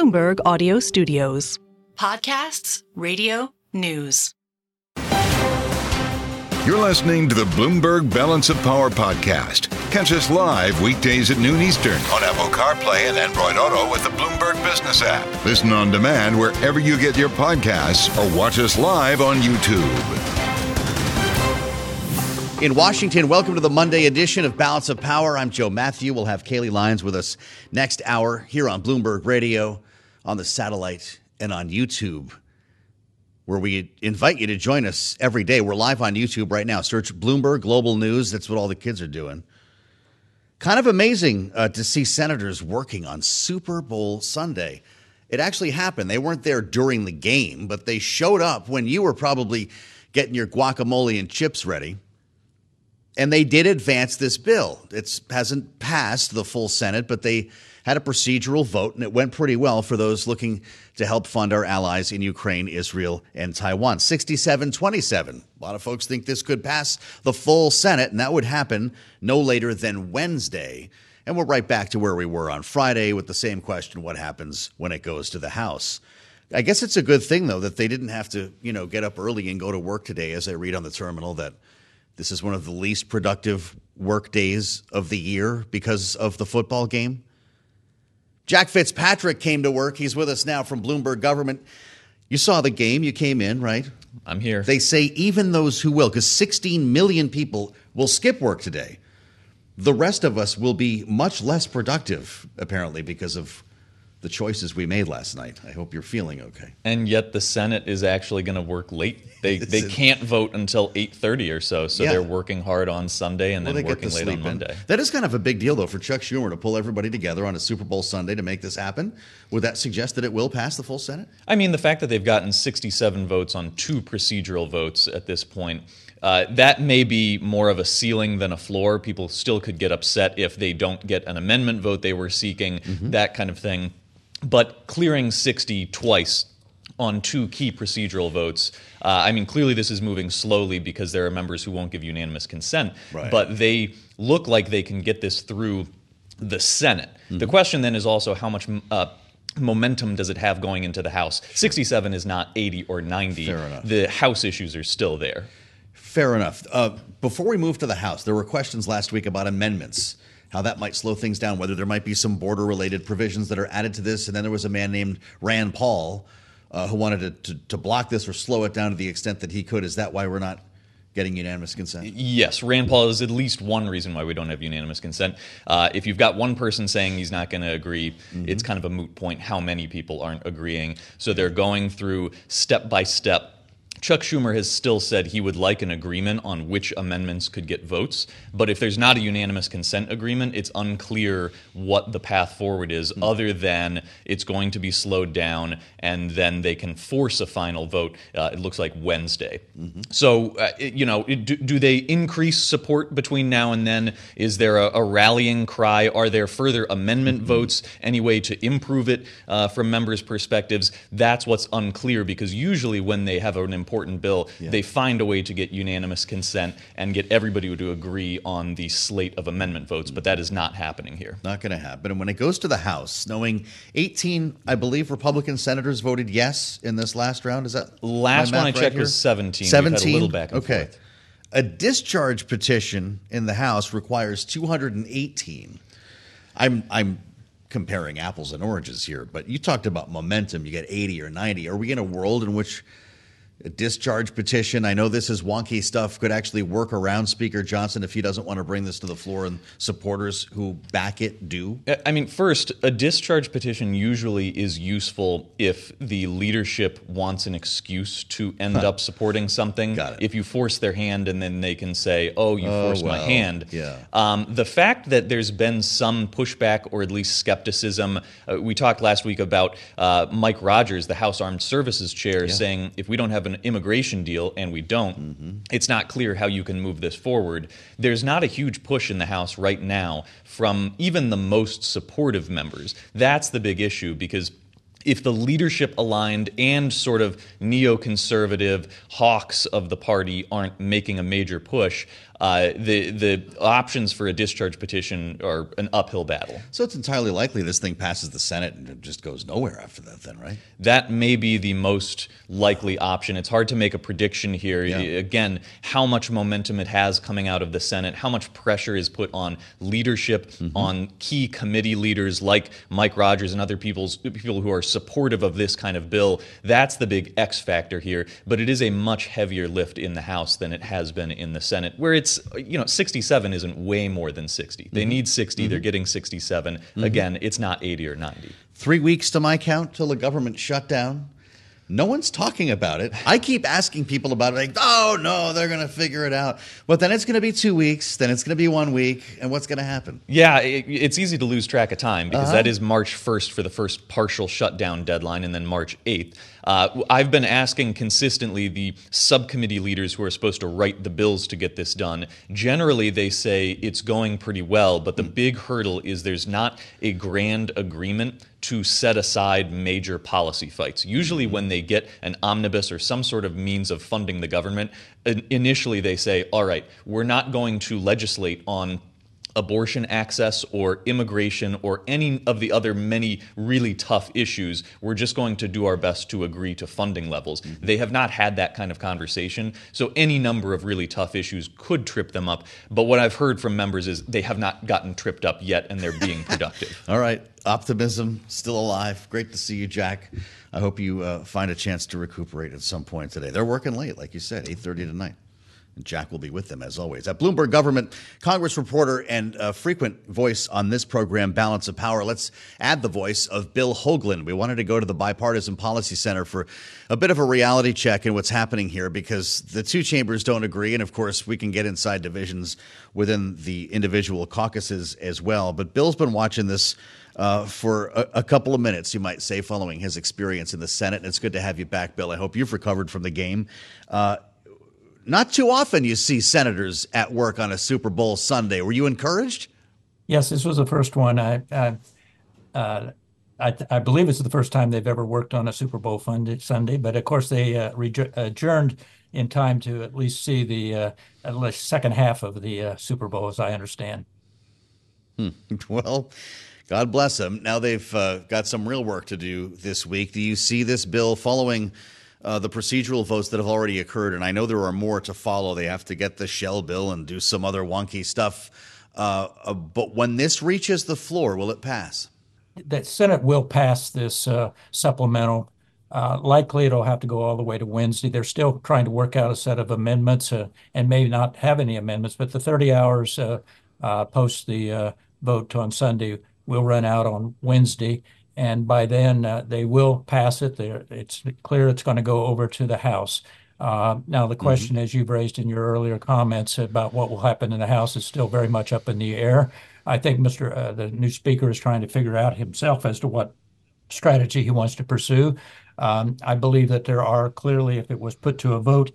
Bloomberg Audio Studios. Podcasts, radio, news. You're listening to the Bloomberg Balance of Power podcast. Catch us live weekdays at noon Eastern on Apple CarPlay and Android Auto with the Bloomberg Business app. Listen on demand wherever you get your podcasts or watch us live on YouTube. In Washington, welcome to the Monday edition of Balance of Power. I'm Joe Mathieu. We'll have Kailey Leinz with us next hour here on Bloomberg Radio, on the satellite, and on YouTube where we invite you to join us every day. We're live on YouTube right now. Search Bloomberg Global News. That's what all the kids are doing. Kind of amazing uh, to see senators working on Super Bowl Sunday. It actually happened. They weren't there during the game, but they showed up when you were probably getting your guacamole and chips ready. And they did advance this bill. It hasn't passed the full Senate, but they had a procedural vote, and it went pretty well for those looking to help fund our allies in Ukraine, Israel, and Taiwan. 67 27. A lot of folks think this could pass the full Senate, and that would happen no later than Wednesday. And we're right back to where we were on Friday with the same question what happens when it goes to the House? I guess it's a good thing, though, that they didn't have to, you know, get up early and go to work today, as I read on the terminal, that this is one of the least productive work days of the year because of the football game. Jack Fitzpatrick came to work. He's with us now from Bloomberg Government. You saw the game. You came in, right? I'm here. They say even those who will, because 16 million people will skip work today. The rest of us will be much less productive, apparently, because of the choices we made last night. I hope you're feeling okay. And yet the Senate is actually going to work late. They they can't vote until 8:30 or so, so yeah. they're working hard on Sunday and well, then working late on Monday. That is kind of a big deal though for Chuck Schumer to pull everybody together on a Super Bowl Sunday to make this happen. Would that suggest that it will pass the full Senate? I mean, the fact that they've gotten 67 votes on two procedural votes at this point uh, that may be more of a ceiling than a floor. People still could get upset if they don't get an amendment vote they were seeking, mm-hmm. that kind of thing. But clearing 60 twice on two key procedural votes. Uh, I mean, clearly this is moving slowly because there are members who won't give unanimous consent, right. but they look like they can get this through the Senate. Mm-hmm. The question then is also how much. Uh, momentum does it have going into the House? 67 is not 80 or 90. Fair enough. The House issues are still there. Fair enough. Uh, before we move to the House, there were questions last week about amendments how that might slow things down, whether there might be some border related provisions that are added to this. And then there was a man named Rand Paul uh, who wanted to, to, to, block this or slow it down to the extent that he could. Is that why we're not getting unanimous consent? Yes, Rand Paul is at least one reason why we don't have unanimous consent. Uh, if you've got one person saying he's not going to agree, mm-hmm. it's kind of a moot point how many people aren't agreeing. So they're going through step by step Chuck Schumer has still said he would like an agreement on which amendments could get votes. But if there's not a unanimous consent agreement, it's unclear what the path forward is, mm-hmm. other than it's going to be slowed down and then they can force a final vote, uh, it looks like Wednesday. Mm-hmm. So, uh, you know, do, do, they increase support between now and then? Is there a, a rallying cry? Are there further amendment mm-hmm. votes, any way to improve it uh, from members' perspectives? That's what's unclear because usually when they have an important bill, yeah. they find a way to get unanimous consent and get everybody to agree on the slate of amendment votes, but that is not happening here. Not going to happen. And when it goes to the House, knowing 18, I believe, Republican senators voted yes in this last round, is that last one I checked here? was 17. 17. okay. Forth. A discharge petition in the House requires 218. I'm I'm comparing apples and oranges here, but you talked about momentum. You get 80 or 90. Are we in a world in which a discharge petition. I know this is wonky stuff. Could actually work around Speaker Johnson if he doesn't want to bring this to the floor, and supporters who back it do. I mean, first, a discharge petition usually is useful if the leadership wants an excuse to end huh. up supporting something. Got it. If you force their hand, and then they can say, "Oh, you oh, forced well, my hand." Yeah. Um, the fact that there's been some pushback or at least skepticism. Uh, we talked last week about uh, Mike Rogers, the House Armed Services Chair, yeah. saying if we don't have an immigration deal and we don't, mm-hmm. it's not clear how you can move this forward. There's not a huge push in the House right now from even the most supportive members. That's the big issue because if the leadership aligned and sort of neoconservative hawks of the party aren't making a major push, uh, the the options for a discharge petition are an uphill battle. So it's entirely likely this thing passes the Senate and it just goes nowhere after that, then, right? That may be the most likely option. It's hard to make a prediction here. Yeah. Again, how much momentum it has coming out of the Senate, how much pressure is put on leadership, Mm-hmm. on key committee leaders like Mike Rogers and other people's people who are supportive of this kind of bill. That's the big X factor here. But it is a much heavier lift in the House than it has been in the Senate, where it's you know 67 isn't way more than 60. They Mm-hmm. need 60. They're getting 67. Again, it's not 80 or 90. Three weeks to my count till the government shut down. No one's talking about it. I keep asking people about it, like, oh no, they're going to figure it out. But then it's going to be two weeks, then it's going to be one week, and what's going to happen? Yeah, it, it's easy to lose track of time because Uh-huh. that is March 1st for the first partial shutdown deadline and then March 8th. Uh, I've been asking consistently the subcommittee leaders who are supposed to write the bills to get this done. Generally, they say it's going pretty well, but the big hurdle is there's not a grand agreement to set aside major policy fights. Usually, when they get an omnibus or some sort of means of funding the government, initially they say, all right, we're not going to legislate on abortion access or immigration or any of the other many really tough issues, we're just going to do our best to agree to funding levels. They have not had that kind of conversation, so any number of really tough issues could trip them up. But what I've heard from members is they have not gotten tripped up yet and they're being productive. All right, optimism still alive. Great to see you, Jack. I hope you uh, find a chance to recuperate at some point today. They're working late, like you said, 8.30 tonight. And Jack will be with them as always. At Bloomberg Government, Congress reporter and uh, frequent voice on this program, Balance of Power. Let's add the voice of Bill Hoagland. We wanted to go to the Bipartisan Policy Center for a bit of a reality check in what's happening here because the two chambers don't agree. And of course, we can get inside divisions within the individual caucuses as well. But Bill's been watching this uh, for a, a couple of minutes, you might say, following his experience in the Senate. And it's good to have you back, Bill. I hope you've recovered from the game. Uh, not too often you see senators at work on a Super Bowl Sunday. Were you encouraged? Yes, this was the first one. I, I, uh, I, I believe it's the first time they've ever worked on a Super Bowl fund Sunday. But of course, they uh, reju- adjourned in time to at least see the uh, at least second half of the uh, Super Bowl, as I understand. Well, God bless them. Now they've uh, got some real work to do this week. Do you see this bill following uh, the procedural votes that have already occurred? And I know there are more to follow. They have to get the shell bill and do some other wonky stuff. Uh, uh, but when this reaches the floor, will it pass? The Senate will pass this uh, supplemental. Uh, likely, it'll have to go all the way to Wednesday. They're still trying to work out a set of amendments and may not have any amendments, but the 30 hours post the vote on Sunday will run out on Wednesday. And by then, uh, they will pass it. They're, it's clear it's going to go over to the House. Uh, now, the question, as you've raised in your earlier comments about what will happen in the House, is still very much up in the air. I think Mr. Uh, the new Speaker is trying to figure out himself as to what strategy he wants to pursue. Um, I believe that there are clearly, if it was put to a vote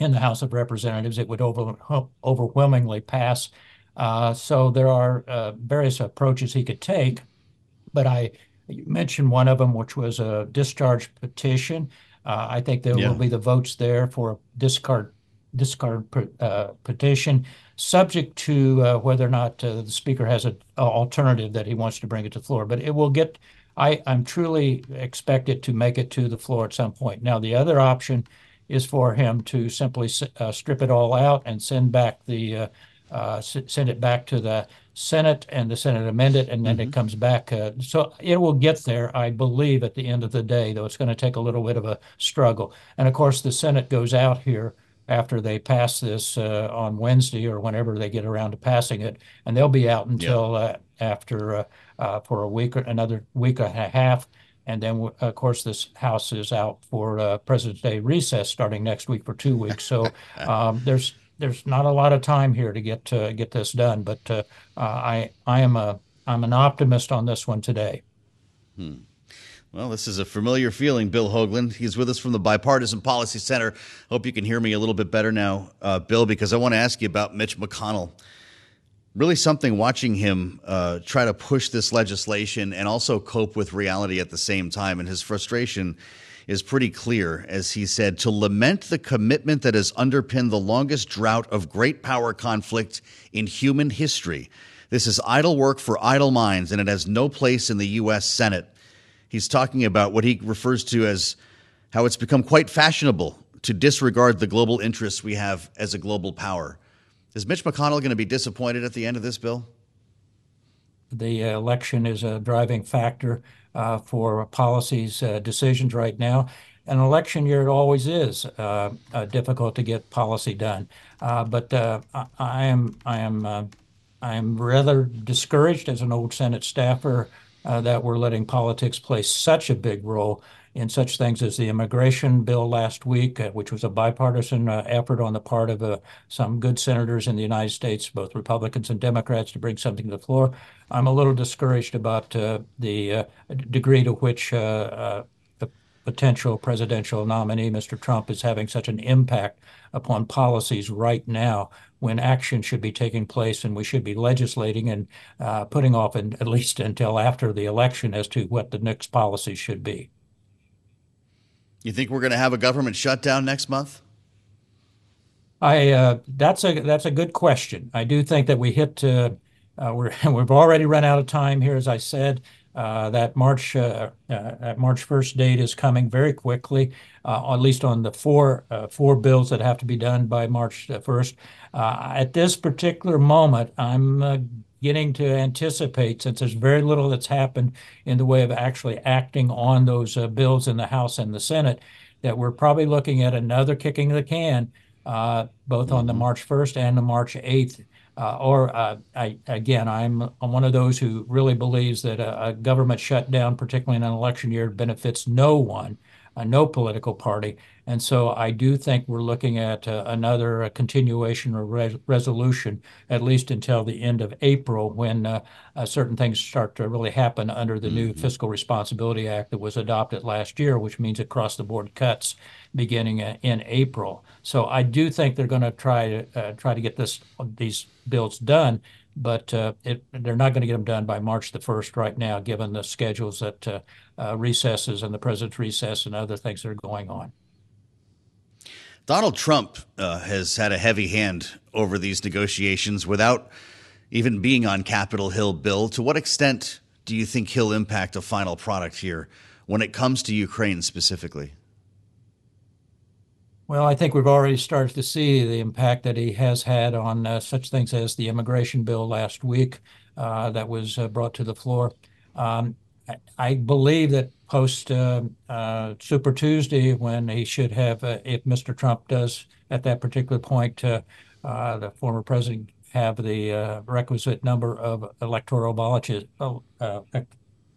in the House of Representatives, it would over, overwhelmingly pass. Uh, so there are uh, various approaches he could take, but I you mentioned one of them, which was a discharge petition. Uh, I think there Yeah. will be the votes there for a discard discard uh, petition, subject to uh, whether or not uh, the speaker has an alternative that he wants to bring it to the floor. But it will get. I, I'm truly expect it to make it to the floor at some point. Now, the other option is for him to simply uh, strip it all out and send back the uh, send it back to the Senate and the Senate amend it, and then it comes back. Uh, so it will get there, I believe, at the end of the day, though it's going to take a little bit of a struggle. And of course, the Senate goes out here after they pass this uh, on Wednesday or whenever they get around to passing it, and they'll be out until uh, after uh, uh, for a week or another week and a half. And then, of course, this House is out for uh, President's Day recess starting next week for two weeks. So um, there's there's not a lot of time here to get to get this done. But uh, I I am a I'm an optimist on this one today. Well, this is a familiar feeling, Bill Hoagland. He's with us from the Bipartisan Policy Center. Hope you can hear me a little bit better now, uh, Bill, because I want to ask you about Mitch McConnell. Really, something watching him uh, try to push this legislation and also cope with reality at the same time. And his frustration is pretty clear as he said to lament the commitment that has underpinned the longest drought of great power conflict in human history. This is idle work for idle minds, and it has no place in the U.S. Senate. He's talking about what he refers to as how it's become quite fashionable to disregard the global interests we have as a global power. Is Mitch McConnell going to be disappointed at the end of this bill? The election is a driving factor for policies uh, decisions right now. An election year, it always is uh, uh difficult to get policy done. Uh, but uh, I am I am I am rather discouraged as an old Senate staffer that we're letting politics play such a big role in such things as the immigration bill last week, uh, which was a bipartisan uh, effort on the part of uh, some good senators in the United States, both Republicans and Democrats, to bring something to the floor. I'm a little discouraged about uh, the uh, degree to which the potential presidential nominee, Mr. Trump, is having such an impact upon policies right now when action should be taking place and we should be legislating and putting off in, at least until after the election as to what the next policy should be. You think we're going to have a government shutdown next month? I uh, that's a that's a good question. I do think that we hit uh, uh, we're we've already run out of time here, as I said. Uh, that March uh, uh, that March first date is coming very quickly, at least on the four four bills that have to be done by March first. at this particular moment, I'm beginning to anticipate, since there's very little that's happened in the way of actually acting on those uh, bills in the House and the Senate, that we're probably looking at another kicking of the can, uh, both mm-hmm. on the mm-hmm. March 1st and the March 8th. Uh, or uh, I, again, I'm, I'm one of those who really believes that a, a government shutdown, particularly in an election year, benefits no one uh, no political party. And so I do think we're looking at uh, another uh, continuation or res- resolution, at least until the end of April, when uh, uh, certain things start to really happen under the mm-hmm. new Fiscal Responsibility Act that was adopted last year, which means across the board cuts beginning uh, in April. So I do think they're going to try to try to get this these bills done but uh, it, they're not going to get them done by March the 1st right now, given the schedules that uh, uh, recesses and the president's recess and other things that are going on. Donald Trump uh, has had a heavy hand over these negotiations without even being on Capitol Hill, Bill. To what extent do you think he'll impact a final product here when it comes to Ukraine specifically? Well, I think we've already started to see the impact that he has had on uh, such things as the immigration bill last week uh, that was uh, brought to the floor. Um, I, I, believe that post uh, uh, Super Tuesday, when he should have, uh, if Mr. Trump does at that particular point, the former president have the requisite number of electoral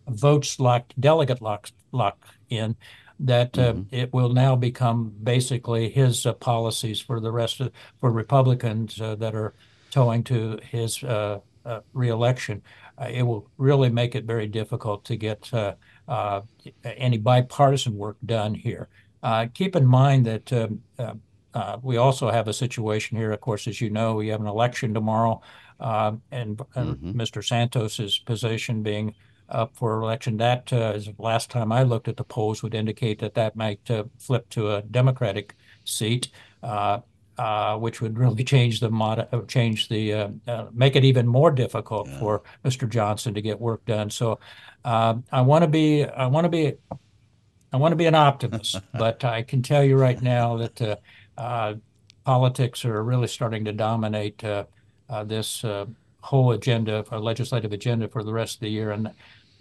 votes locked, delegate locked, locked in, that uh, mm-hmm. it will now become basically his uh, policies for the rest of for Republicans uh, that are towing to his uh, uh, reelection. Uh, it will really make it very difficult to get any bipartisan work done here. keep in mind that. Um, we also have a situation here, of course, as you know, we have an election tomorrow, and, and mm-hmm. Mr. Santos's position being up for election. That, uh, as last time I looked at the polls, would indicate that that might uh, flip to a Democratic seat, uh, uh which would really change the mod- uh, change the uh, make it even more difficult yeah. for Mr. Johnson to get work done. So, I want to be I want to be I want to be an optimist, but I can tell you right now that politics are really starting to dominate this whole agenda, a legislative agenda for the rest of the year. And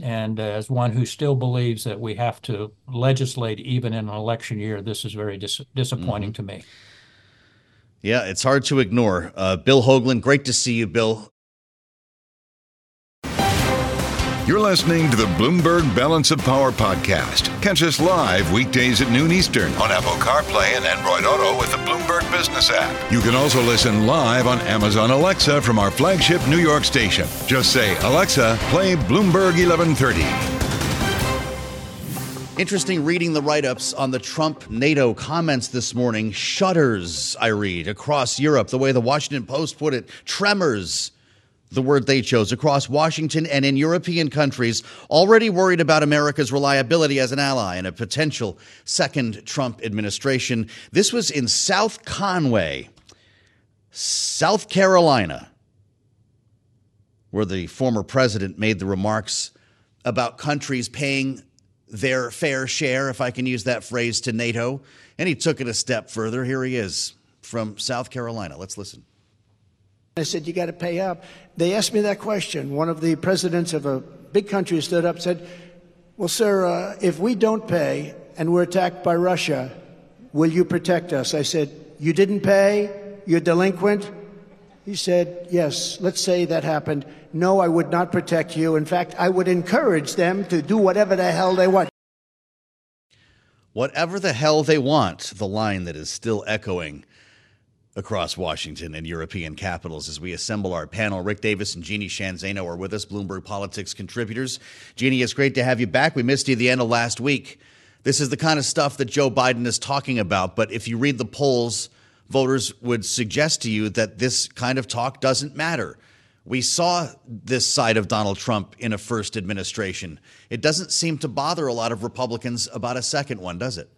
and as one who still believes that we have to legislate even in an election year, this is very dis- disappointing mm-hmm. to me. Yeah, it's hard to ignore. Uh, Bill Hoagland, great to see you, Bill. You're listening to the Bloomberg Balance of Power podcast. Catch us live weekdays at noon Eastern on Apple CarPlay and Android Auto with the Bloomberg Business app. You can also listen live on Amazon Alexa from our flagship New York station. Just say, Alexa, play Bloomberg 1130. Interesting reading the write ups on the Trump NATO comments this morning. Shudders, I read, across Europe. The way the Washington Post put it, tremors the word they chose, across Washington and in European countries already worried about America's reliability as an ally in a potential second Trump administration. This was in South Conway, South Carolina, where the former president made the remarks about countries paying their fair share, if I can use that phrase, to NATO. And he took it a step further. Here he is from South Carolina. Let's listen. I said, You got to pay up. They asked me that question. One of the presidents of a big country stood up and said, Well, sir, uh, if we don't pay and we're attacked by Russia, will you protect us? I said, You didn't pay? You're delinquent? He said, Yes, let's say that happened. No, I would not protect you. In fact, I would encourage them to do whatever the hell they want. Whatever the hell they want, the line that is still echoing across Washington and European capitals as we assemble our panel. Rick Davis and Jeannie Sheehan Zaino are with us, Bloomberg Politics contributors. Jeannie, it's great to have you back. We missed you at the end of last week. This is the kind of stuff that Joe Biden is talking about, but if you read the polls, voters would suggest to you that this kind of talk doesn't matter. We saw this side of Donald Trump in a first administration. It doesn't seem to bother a lot of Republicans about a second one, does it?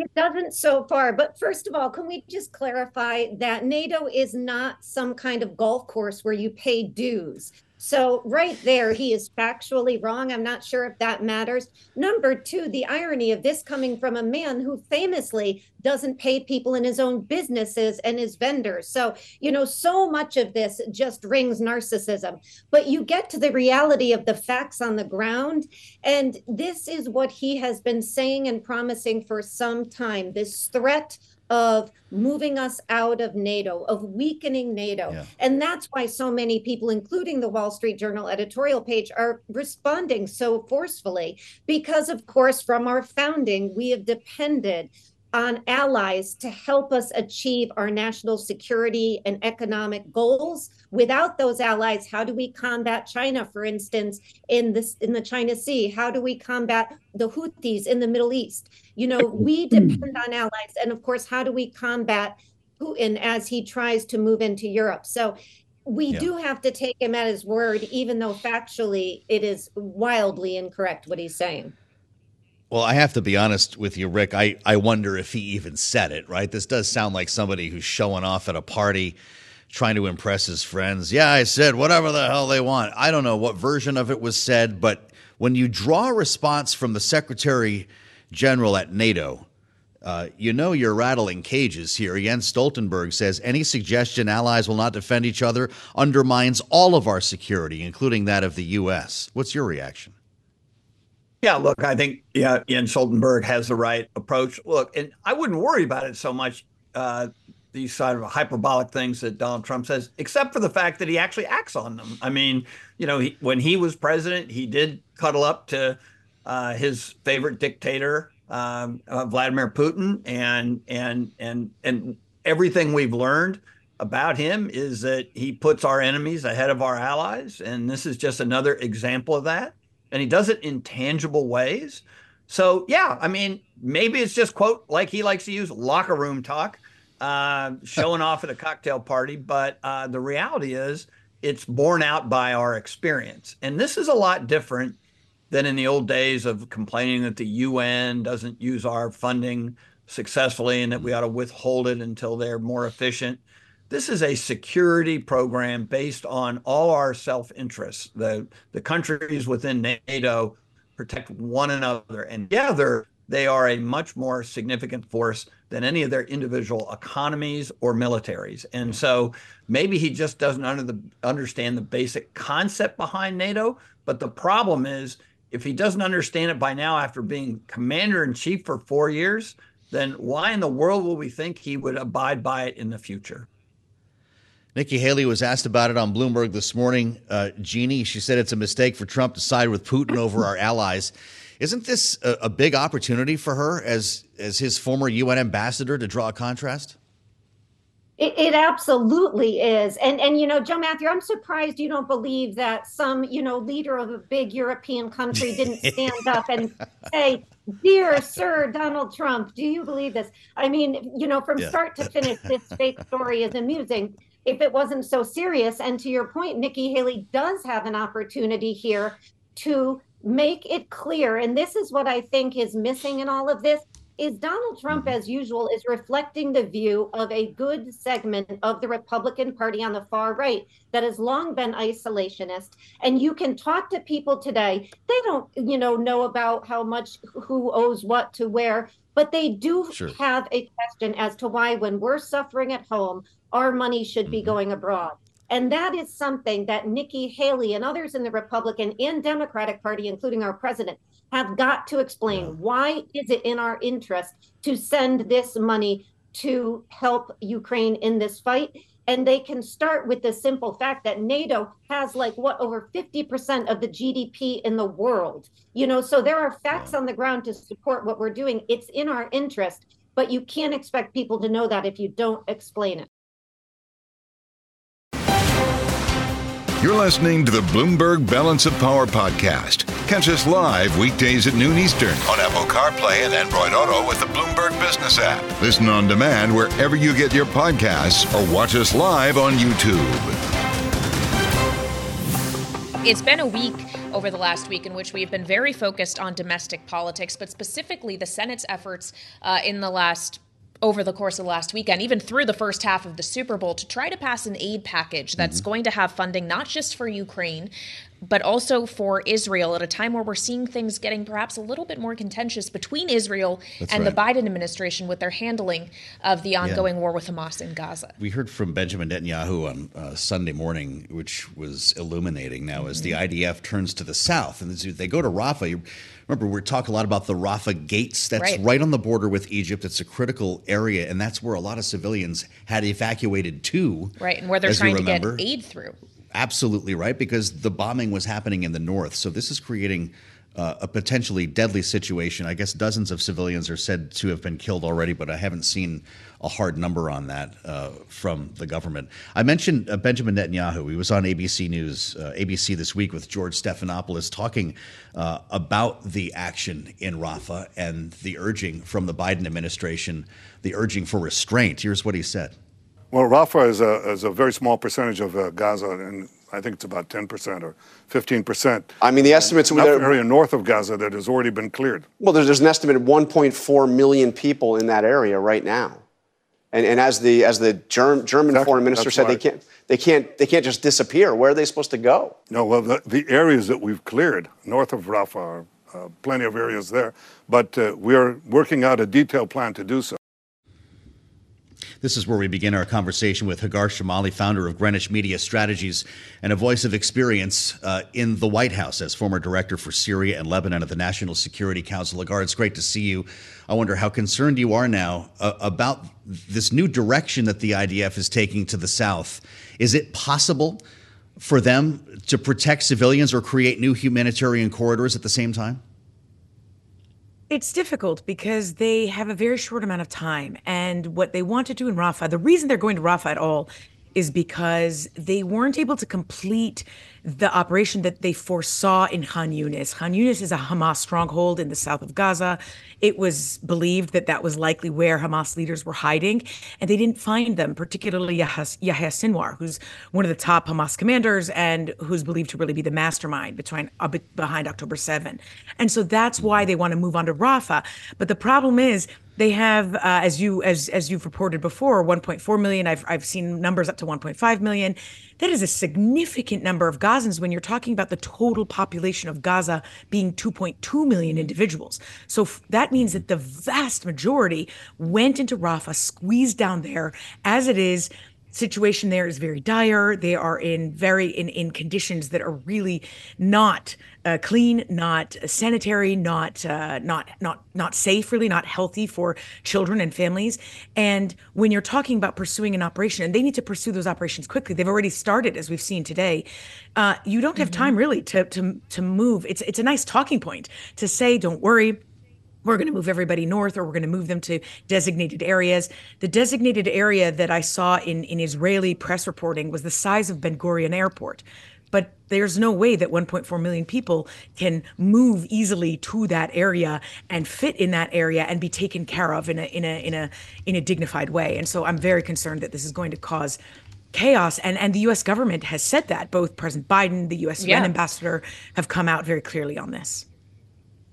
It doesn't so far. But first of all, can we just clarify that NATO is not some kind of golf course where you pay dues? So, right there, he is factually wrong. I'm not sure if that matters. Number two, the irony of this coming from a man who famously doesn't pay people in his own businesses and his vendors. So, you know, so much of this just rings narcissism. But you get to the reality of the facts on the ground. And this is what he has been saying and promising for some time this threat of moving us out of NATO, of weakening NATO. Yeah. And that's why so many people, including the Wall Street Journal editorial page, are responding so forcefully. Because, of course, from our founding, we have depended on allies to help us achieve our national security and economic goals. Without those allies, how do we combat China, for instance, in this in the China Sea? How do we combat the Houthis in the Middle East? You know, mm. we depend on allies, and of course, how do we combat Putin as he tries to move into Europe? So. We yeah. do have to take him at his word, even though factually it is wildly incorrect what he's saying. Well, I have to be honest with you, Rick. I, I wonder if he even said it, right? This does sound like somebody who's showing off at a party, trying to impress his friends. Yeah, I said whatever the hell they want. I don't know what version of it was said, but when you draw a response from the Secretary General at NATO, uh, you know you're rattling cages here. Jens Stoltenberg says any suggestion allies will not defend each other undermines all of our security, including that of the U.S. What's your reaction? Yeah, look, I think yeah, Jens Stoltenberg has the right approach. Look, and I wouldn't worry about it so much. Uh, these sort of hyperbolic things that Donald Trump says, except for the fact that he actually acts on them. I mean, you know, he, when he was president, he did cuddle up to uh, his favorite dictator, um, uh, Vladimir Putin, and and and and everything we've learned about him is that he puts our enemies ahead of our allies, and this is just another example of that and he does it in tangible ways. So yeah, I mean, maybe it's just quote like he likes to use locker room talk, uh, showing off at a cocktail party. But uh, the reality is, it's borne out by our experience, and this is a lot different than in the old days of complaining that the UN doesn't use our funding successfully and that we ought to withhold it until they're more efficient. This is a security program based on all our self interests. The, the countries within NATO protect one another, and together they are a much more significant force than any of their individual economies or militaries. And so maybe he just doesn't under the, understand the basic concept behind NATO. But the problem is, if he doesn't understand it by now after being commander in chief for four years, then why in the world will we think he would abide by it in the future? Nikki Haley was asked about it on Bloomberg this morning. Uh, Jeannie, she said it's a mistake for Trump to side with Putin over our allies. Isn't this a, a, big opportunity for her as as his former UN ambassador to draw a contrast? It, it, absolutely is, and and you know, Joe Mathieu, I'm surprised you don't believe that some you know leader of a big European country didn't stand up and say, "Dear Sir Donald Trump, do you believe this?" I mean, you know, from yeah. start to finish, this fake story is amusing if it wasn't so serious. And to your point, Nikki Haley does have an opportunity here to make it clear. And this is what I think is missing in all of this is Donald Trump, as usual, is reflecting the view of a good segment of the Republican Party on the far right that has long been isolationist. And you can talk to people today; they don't, you know, know about how much who owes what to where, but they do sure. have a question as to why, when we're suffering at home, our money should be mm-hmm. going abroad. And that is something that Nikki Haley and others in the Republican and Democratic Party, including our president, have got to explain why is it in our interest to send this money to help Ukraine in this fight and they can start with the simple fact that NATO has like what over 50% of the GDP in the world. You know, so there are facts on the ground to support what we're doing. It's in our interest, but you can't expect people to know that if you don't explain it. You're listening to the Bloomberg Balance of Power podcast. Catch us live weekdays at noon Eastern on Apple CarPlay and Android Auto with the Bloomberg Business app. Listen on demand wherever you get your podcasts or watch us live on YouTube. It's been a week over the last week in which we've been very focused on domestic politics, but specifically the Senate's efforts uh, in the last over the course of the last weekend, even through the first half of the Super Bowl, to try to pass an aid package that's mm-hmm. going to have funding not just for Ukraine, but also for Israel at a time where we're seeing things getting perhaps a little bit more contentious between Israel That's and right. the Biden administration with their handling of the ongoing yeah. war with Hamas in Gaza. We heard from Benjamin Netanyahu on uh, Sunday morning, which was illuminating now, mm-hmm. as the mm-hmm. IDF turns to the south and they go to Rafah. Remember, we talk a lot about the Rafah gates. That's right. right. on the border with Egypt. It's a critical area, and that's where a lot of civilians had evacuated to. Right, and where they're trying to get aid through. Absolutely right, because the bombing was happening in the north. So this is creating uh, a potentially deadly situation. I guess dozens of civilians are said to have been killed already, but I haven't seen a hard number on that uh, from the government. I mentioned uh, Benjamin Netanyahu. He was on ABC News, uh, ABC this week with George Stephanopoulos talking uh, about the action in Rafah and the urging from the Biden administration, the urging for restraint. Here's what he said. Well, Rafah is a, is a very small percentage of uh, Gaza, and I think it's about 10% or 15%. I mean, the estimates... Enough area north of Gaza that has already been cleared. Well, there's, there's an estimated 1.4 million people in that area right now. And, and as the, as the Germ, German exactly. foreign minister That's said, they can't, they, can't, they can't just disappear. Where are they supposed to go? No, well, the, the areas that we've cleared north of Rafah are uh, plenty of areas there, but uh, we are working out a detailed plan to do so. This is where we begin our conversation with Hagar Chemali, founder of Greenwich Media Strategies and a voice of experience uh, in the White House as former director for Syria and Lebanon at the National Security Council. Hagar, it's great to see you. I wonder how concerned you are now uh, about this new direction that the IDF is taking to the south. Is it possible for them to protect civilians or create new humanitarian corridors at the same time? It's difficult because they have a very short amount of time. And what they want to do in Rafah, the reason they're going to Rafah at all is because they weren't able to complete the operation that they foresaw in Khan Yunis. Khan Yunis is a Hamas stronghold in the south of Gaza. It was believed that that was likely where Hamas leaders were hiding, and they didn't find them, particularly Yahya, Sinwar, who's one of the top Hamas commanders and who's believed to really be the mastermind between, uh, behind October 7. And so that's why they want to move on to Rafah. But the problem is, they have, uh, as you as as you've reported before, 1.4 million. I've I've seen numbers up to 1.5 million. That is a significant number of Gazans when you're talking about the total population of Gaza being 2.2 million individuals. So f- that means that the vast majority went into Rafah, squeezed down there. As it is, situation there is very dire. They are in very in in conditions that are really not uh, clean, not sanitary, not uh, not not not safe, really not healthy for children and families. And when you're talking about pursuing an operation, and they need to pursue those operations quickly, they've already started, as we've seen today. Uh, you don't have mm-hmm. time really to to to move. It's it's a nice talking point to say, don't worry we're going to move everybody north or we're going to move them to designated areas. The designated area that I saw in, in Israeli press reporting was the size of Ben Gurion Airport. But there's no way that 1.4 million people can move easily to that area and fit in that area and be taken care of in a in a in a in a dignified way. And so I'm very concerned that this is going to cause chaos and and the US government has said that both President Biden the US Yeah. UN ambassador have come out very clearly on this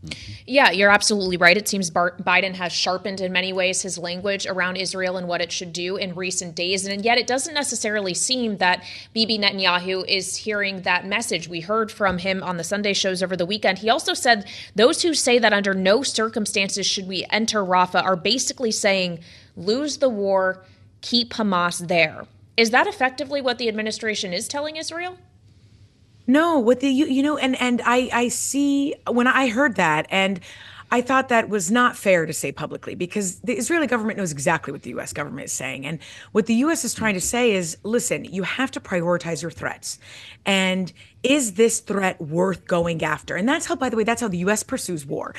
Mm-hmm. Yeah, you're absolutely right. It seems Bar- Biden has sharpened in many ways his language around Israel and what it should do in recent days. And yet, it doesn't necessarily seem that Bibi Netanyahu is hearing that message. We heard from him on the Sunday shows over the weekend. He also said those who say that under no circumstances should we enter Rafah are basically saying lose the war, keep Hamas there. Is that effectively what the administration is telling Israel? No, what the you, you know, and and I I see when I heard that, and I thought that was not fair to say publicly because the Israeli government knows exactly what the U.S. government is saying, and what the U.S. is trying to say is, listen, you have to prioritize your threats, and is this threat worth going after? And that's how, by the way, that's how the U.S. pursues war.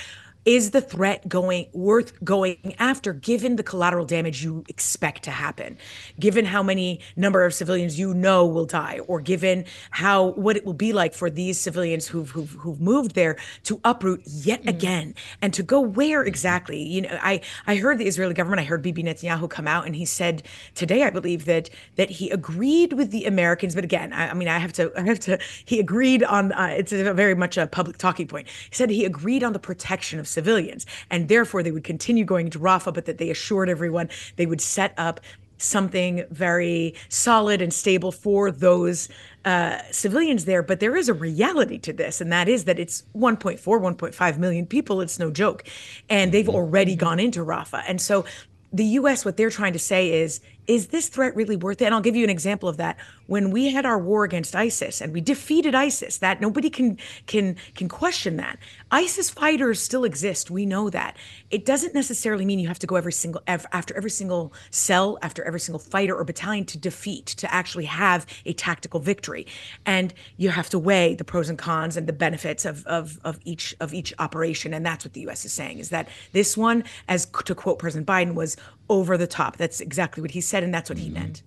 Is the threat going worth going after given the collateral damage you expect to happen? Given how many number of civilians you know will die or given how what it will be like for these civilians who've who've, who've moved there to uproot yet again and to go where exactly? You know, I I heard the Israeli government, I heard Bibi Netanyahu come out and he said today I believe that that he agreed with the Americans, but again, I, I mean I have to I have to he agreed on uh, it's a very much a public talking point. He said he agreed on the protection of civilians, and therefore they would continue going to Rafah, but that they assured everyone they would set up something very solid and stable for those uh, civilians there. But there is a reality to this, and that is that it's 1.4, 1.5 million people. It's no joke. And they've already gone into Rafah. And so the US, what they're trying to say is, is this threat really worth it? And I'll give you an example of that. When we had our war against ISIS and we defeated ISIS, that nobody can can can question that. ISIS fighters still exist. We know that. It doesn't necessarily mean you have to go every single after every single cell, after every single fighter or battalion to defeat, to actually have a tactical victory. And you have to weigh the pros and cons and the benefits of of of each of each operation. And that's what the US is saying is that this one, as to quote President Biden, was over the top. That's exactly what he said, and that's what he meant.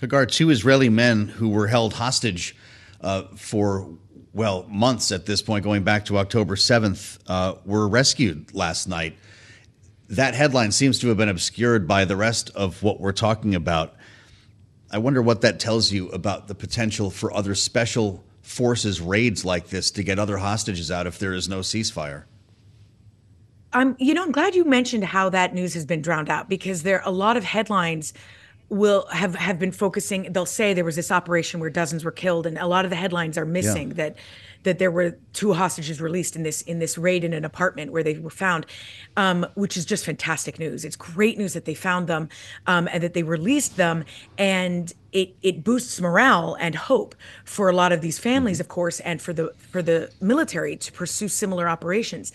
Hagar, two Israeli men who were held hostage uh, for, well, months at this point, going back to October 7th, uh, were rescued last night. That headline seems to have been obscured by the rest of what we're talking about. I wonder what that tells you about the potential for other special forces raids like this to get other hostages out if there is no ceasefire. I'm, you know, I'm glad you mentioned how that news has been drowned out because there are a lot of headlines will have have been focusing. They'll say there was this operation where dozens were killed, and a lot of the headlines are missing that that there were two hostages released in this in this raid in an apartment where they were found, um, which is just fantastic news. It's great news that they found them um, and that they released them, and it it boosts morale and hope for a lot of these families, of course, and for the for the military to pursue similar operations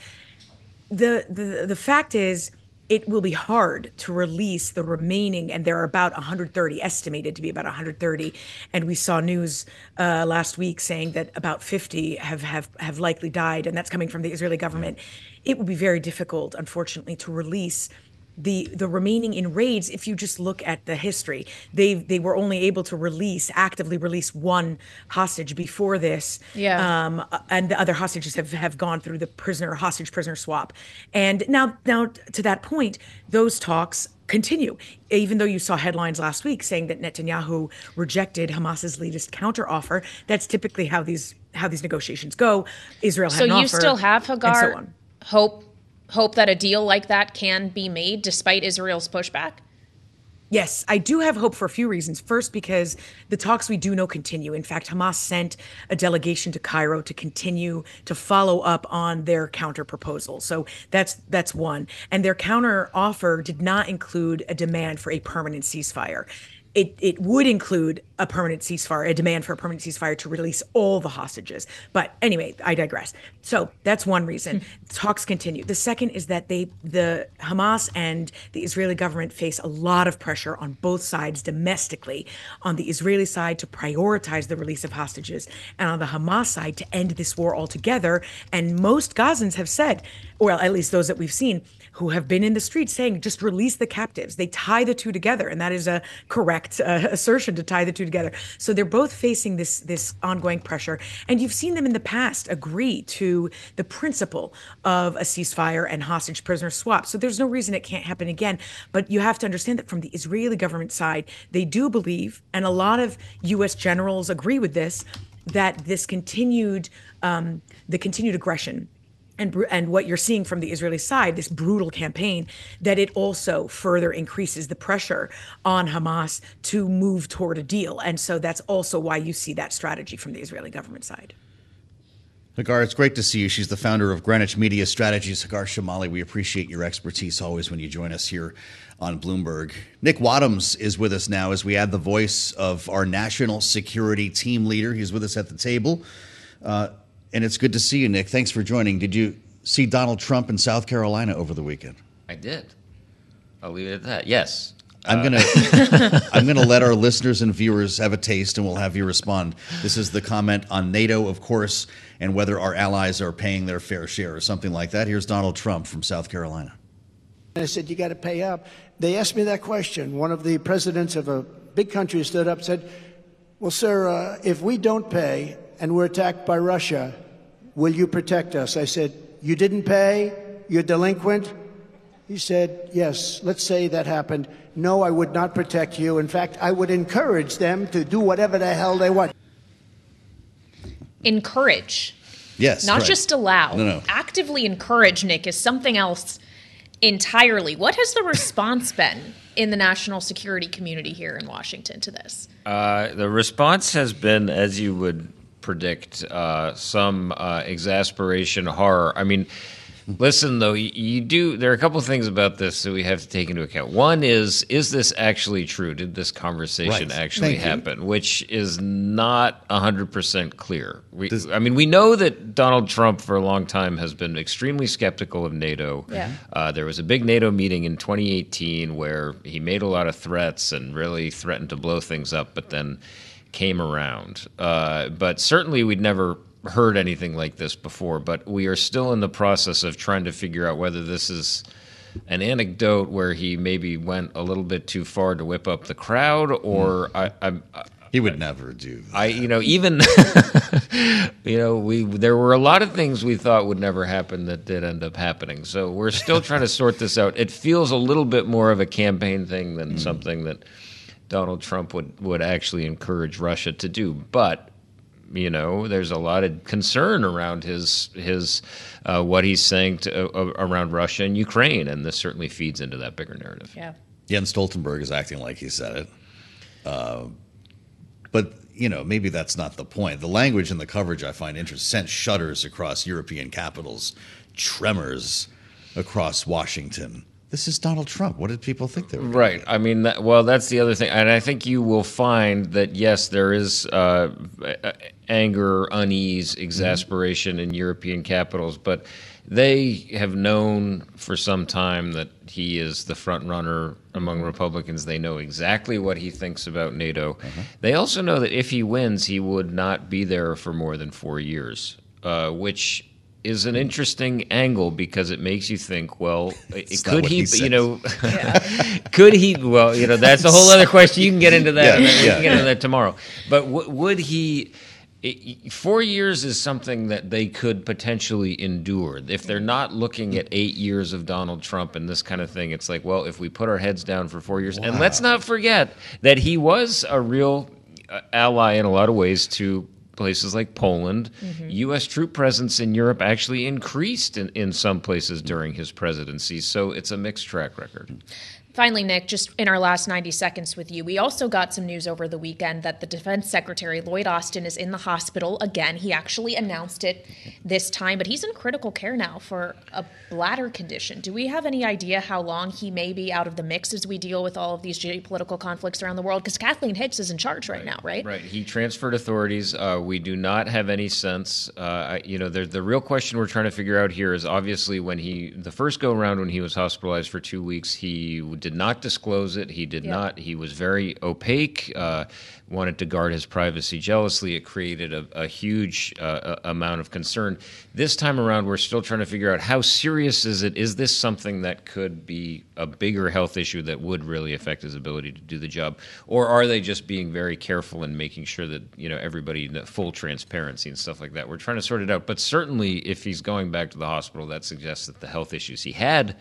the the the fact is it will be hard to release the remaining and there are about 130 estimated to be about 130 and we saw news uh, last week saying that about 50 have have have likely died and that's coming from the israeli government. It will be very difficult unfortunately to release the the remaining in raids if you just look at the history they they were only able to release actively release one hostage before this Yeah. um and the other hostages have have gone through the prisoner hostage prisoner swap and now now to that point those talks continue even though you saw headlines last week saying that Netanyahu rejected Hamas's latest counteroffer that's typically how these how these negotiations go Israel had So you offer, still have so Hagar on. hope hope that a deal like that can be made despite Israel's pushback? Yes, I do have hope for a few reasons. First, because the talks we do know continue. In fact, Hamas sent a delegation to Cairo to continue to follow up on their counter proposal. So that's that's one. And their counter offer did not include a demand for a permanent ceasefire. It, it would include a permanent ceasefire, a demand for a permanent ceasefire to release all the hostages. But anyway, I digress. So that's one reason. Talks continue. The second is that they, the Hamas and the Israeli government face a lot of pressure on both sides domestically. On the Israeli side to prioritize the release of hostages, and on the Hamas side to end this war altogether. And most Gazans have said, or at least those that we've seen, who have been in the streets saying, just release the captives. They tie the two together, and that is a correct uh, assertion to tie the two together. So they're both facing this this ongoing pressure, and you've seen them in the past agree to the principle of a ceasefire and hostage prisoner swap. So there's no reason it can't happen again. But you have to understand that from the Israeli government side, they do believe, and a lot of U.S. generals agree with this, that this continued um, the continued aggression and and what you're seeing from the Israeli side, this brutal campaign, that it also further increases the pressure on Hamas to move toward a deal, and so that's also why you see that strategy from the Israeli government side. Hagar, it's great to see you. She's the founder of Greenwich Media Strategies. Hagar Chemali, we appreciate your expertise always when you join us here on Bloomberg. Nick Wadhams is with us now as we add the voice of our national security team leader. He's with us at the table. Uh, and it's good to see you, Nick. Thanks for joining. Did you see Donald Trump in South Carolina over the weekend? I did. I'll leave it at that. Yes. I'm gonna uh, I'm gonna let our listeners and viewers have a taste, and we'll have you respond. This is the comment on NATO, of course, and whether our allies are paying their fair share or something like that. Here's Donald Trump from South Carolina. I said, "You got to pay up." They asked me that question. One of the presidents of a big country stood up, and said, "Well, sir, uh, if we don't pay and we're attacked by Russia, will you protect us?" I said, "You didn't pay. You're delinquent." He said, Yes, let's say that happened. No, I would not protect you. In fact, I would encourage them to do whatever the hell they want. Encourage. Yes. Not correct. just allow. No, no. Actively encourage, Nick, is something else entirely. What has the response been in the national security community here in Washington to this? Uh, the response has been, as you would predict, uh, some uh, exasperation, horror. I mean, listen, though, you, you do. There are a couple of things about this that we have to take into account. One is, is this actually true? Did this conversation Right. actually Thank you. happen? Which is not hundred percent clear. We, I mean, we know that Donald Trump for a long time has been extremely skeptical of NATO. Yeah. Uh, there was a big NATO meeting in 2018 where he made a lot of threats and really threatened to blow things up, but then came around. Uh, but certainly, we'd never heard anything like this before. But we are still in the process of trying to figure out whether this is an anecdote where he maybe went a little bit too far to whip up the crowd, or I, I'm. He would never do. I, you know, even, you know, we there were a lot of things we thought would never happen that did end up happening. So we're still trying to sort this out. It feels a little bit more of a campaign thing than something that Donald Trump would would actually encourage Russia to do. But you know, there's a lot of concern around his his uh, what he's saying to, uh, around Russia and Ukraine, and this certainly feeds into that bigger narrative. Yeah. Jens Stoltenberg is acting like he said it. Uh, but, you know, maybe that's not the point. The language and the coverage I find interesting sent shudders across European capitals, tremors across Washington. This is Donald Trump. What did people think they were? Right. I mean, that, well, that's the other thing, and I think you will find that yes, there is uh, anger, unease, exasperation in European capitals, but they have known for some time that he is the front runner among Republicans. They know exactly what he thinks about NATO. They also know that if he wins, he would not be there for more than four years, uh, which is an interesting angle because it makes you think, well, It's could he, he you says. know, could he? Well, you know, that's a whole other question. You can get into that. Yeah, we can get into that tomorrow. But w- would he? it- Four years is something that they could potentially endure. If they're not looking at eight years of Donald Trump and this kind of thing, it's like, well, if we put our heads down for four years, and let's not forget that he was a real uh, ally in a lot of ways to places like Poland. Mm-hmm. U.S. troop presence in Europe actually increased in, in some places during his presidency. So it's a mixed track record. Finally, Nick, just in our last 90 seconds with you, we also got some news over the weekend that the Defense Secretary, Lloyd Austin, is in the hospital again. He actually announced it this time, but he's in critical care now for a bladder condition. Do we have any idea how long he may be out of the mix as we deal with all of these geopolitical conflicts around the world? Because Kathleen Hicks is in charge right, now, right? Right. He transferred authorities. Uh, we do not have any sense. Uh, you know, the, the real question we're trying to figure out here is obviously when he, the first go around when he was hospitalized for two weeks, he did not disclose it. He did Yeah. not. He was very opaque. Uh, wanted to guard his privacy jealously. It created a, a huge uh, amount of concern. This time around, we're still trying to figure out how serious is it. Is this something that could be a bigger health issue that would really affect his ability to do the job, or are they just being very careful and making sure that you know everybody full transparency and stuff like that? We're trying to sort it out. But certainly, if he's going back to the hospital, that suggests that the health issues he had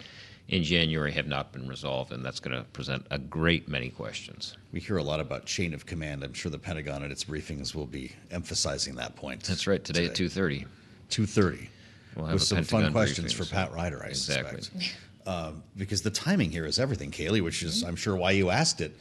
in January have not been resolved, and that's going to present a great many questions. We hear a lot about chain of command. I'm sure the Pentagon at its briefings will be emphasizing that point. That's right. Today, at two thirty. Two thirty. We'll have with a some fun questions briefing, for Pat Ryder, I Exactly. suspect. Um, because the timing here is everything, Kailey, which is. I'm sure, why you asked it.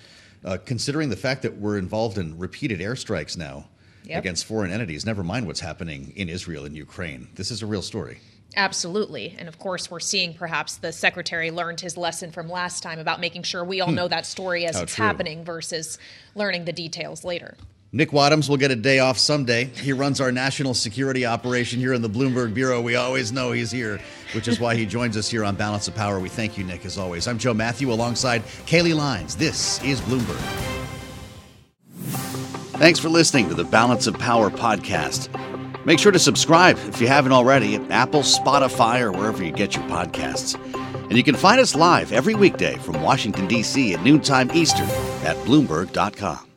Uh, considering the fact that we're involved in repeated airstrikes now Yep. against foreign entities, never mind what's happening in Israel and Ukraine. This is a real story. Absolutely. And of course, we're seeing perhaps the secretary learned his lesson from last time about making sure we all Hmm. know that story as How it's true. happening versus learning the details later. Nick Wadhams will get a day off someday. He runs our national security operation here in the Bloomberg Bureau. We always know he's here, which is why he joins us here on Balance of Power. We thank you, Nick, as always. I'm Joe Mathieu alongside Kailey Leinz. This is Bloomberg. Thanks for listening to the Balance of Power podcast. Make sure to subscribe if you haven't already at Apple, Spotify, or wherever you get your podcasts. And you can find us live every weekday from Washington, D.C. at noontime Eastern at Bloomberg.com.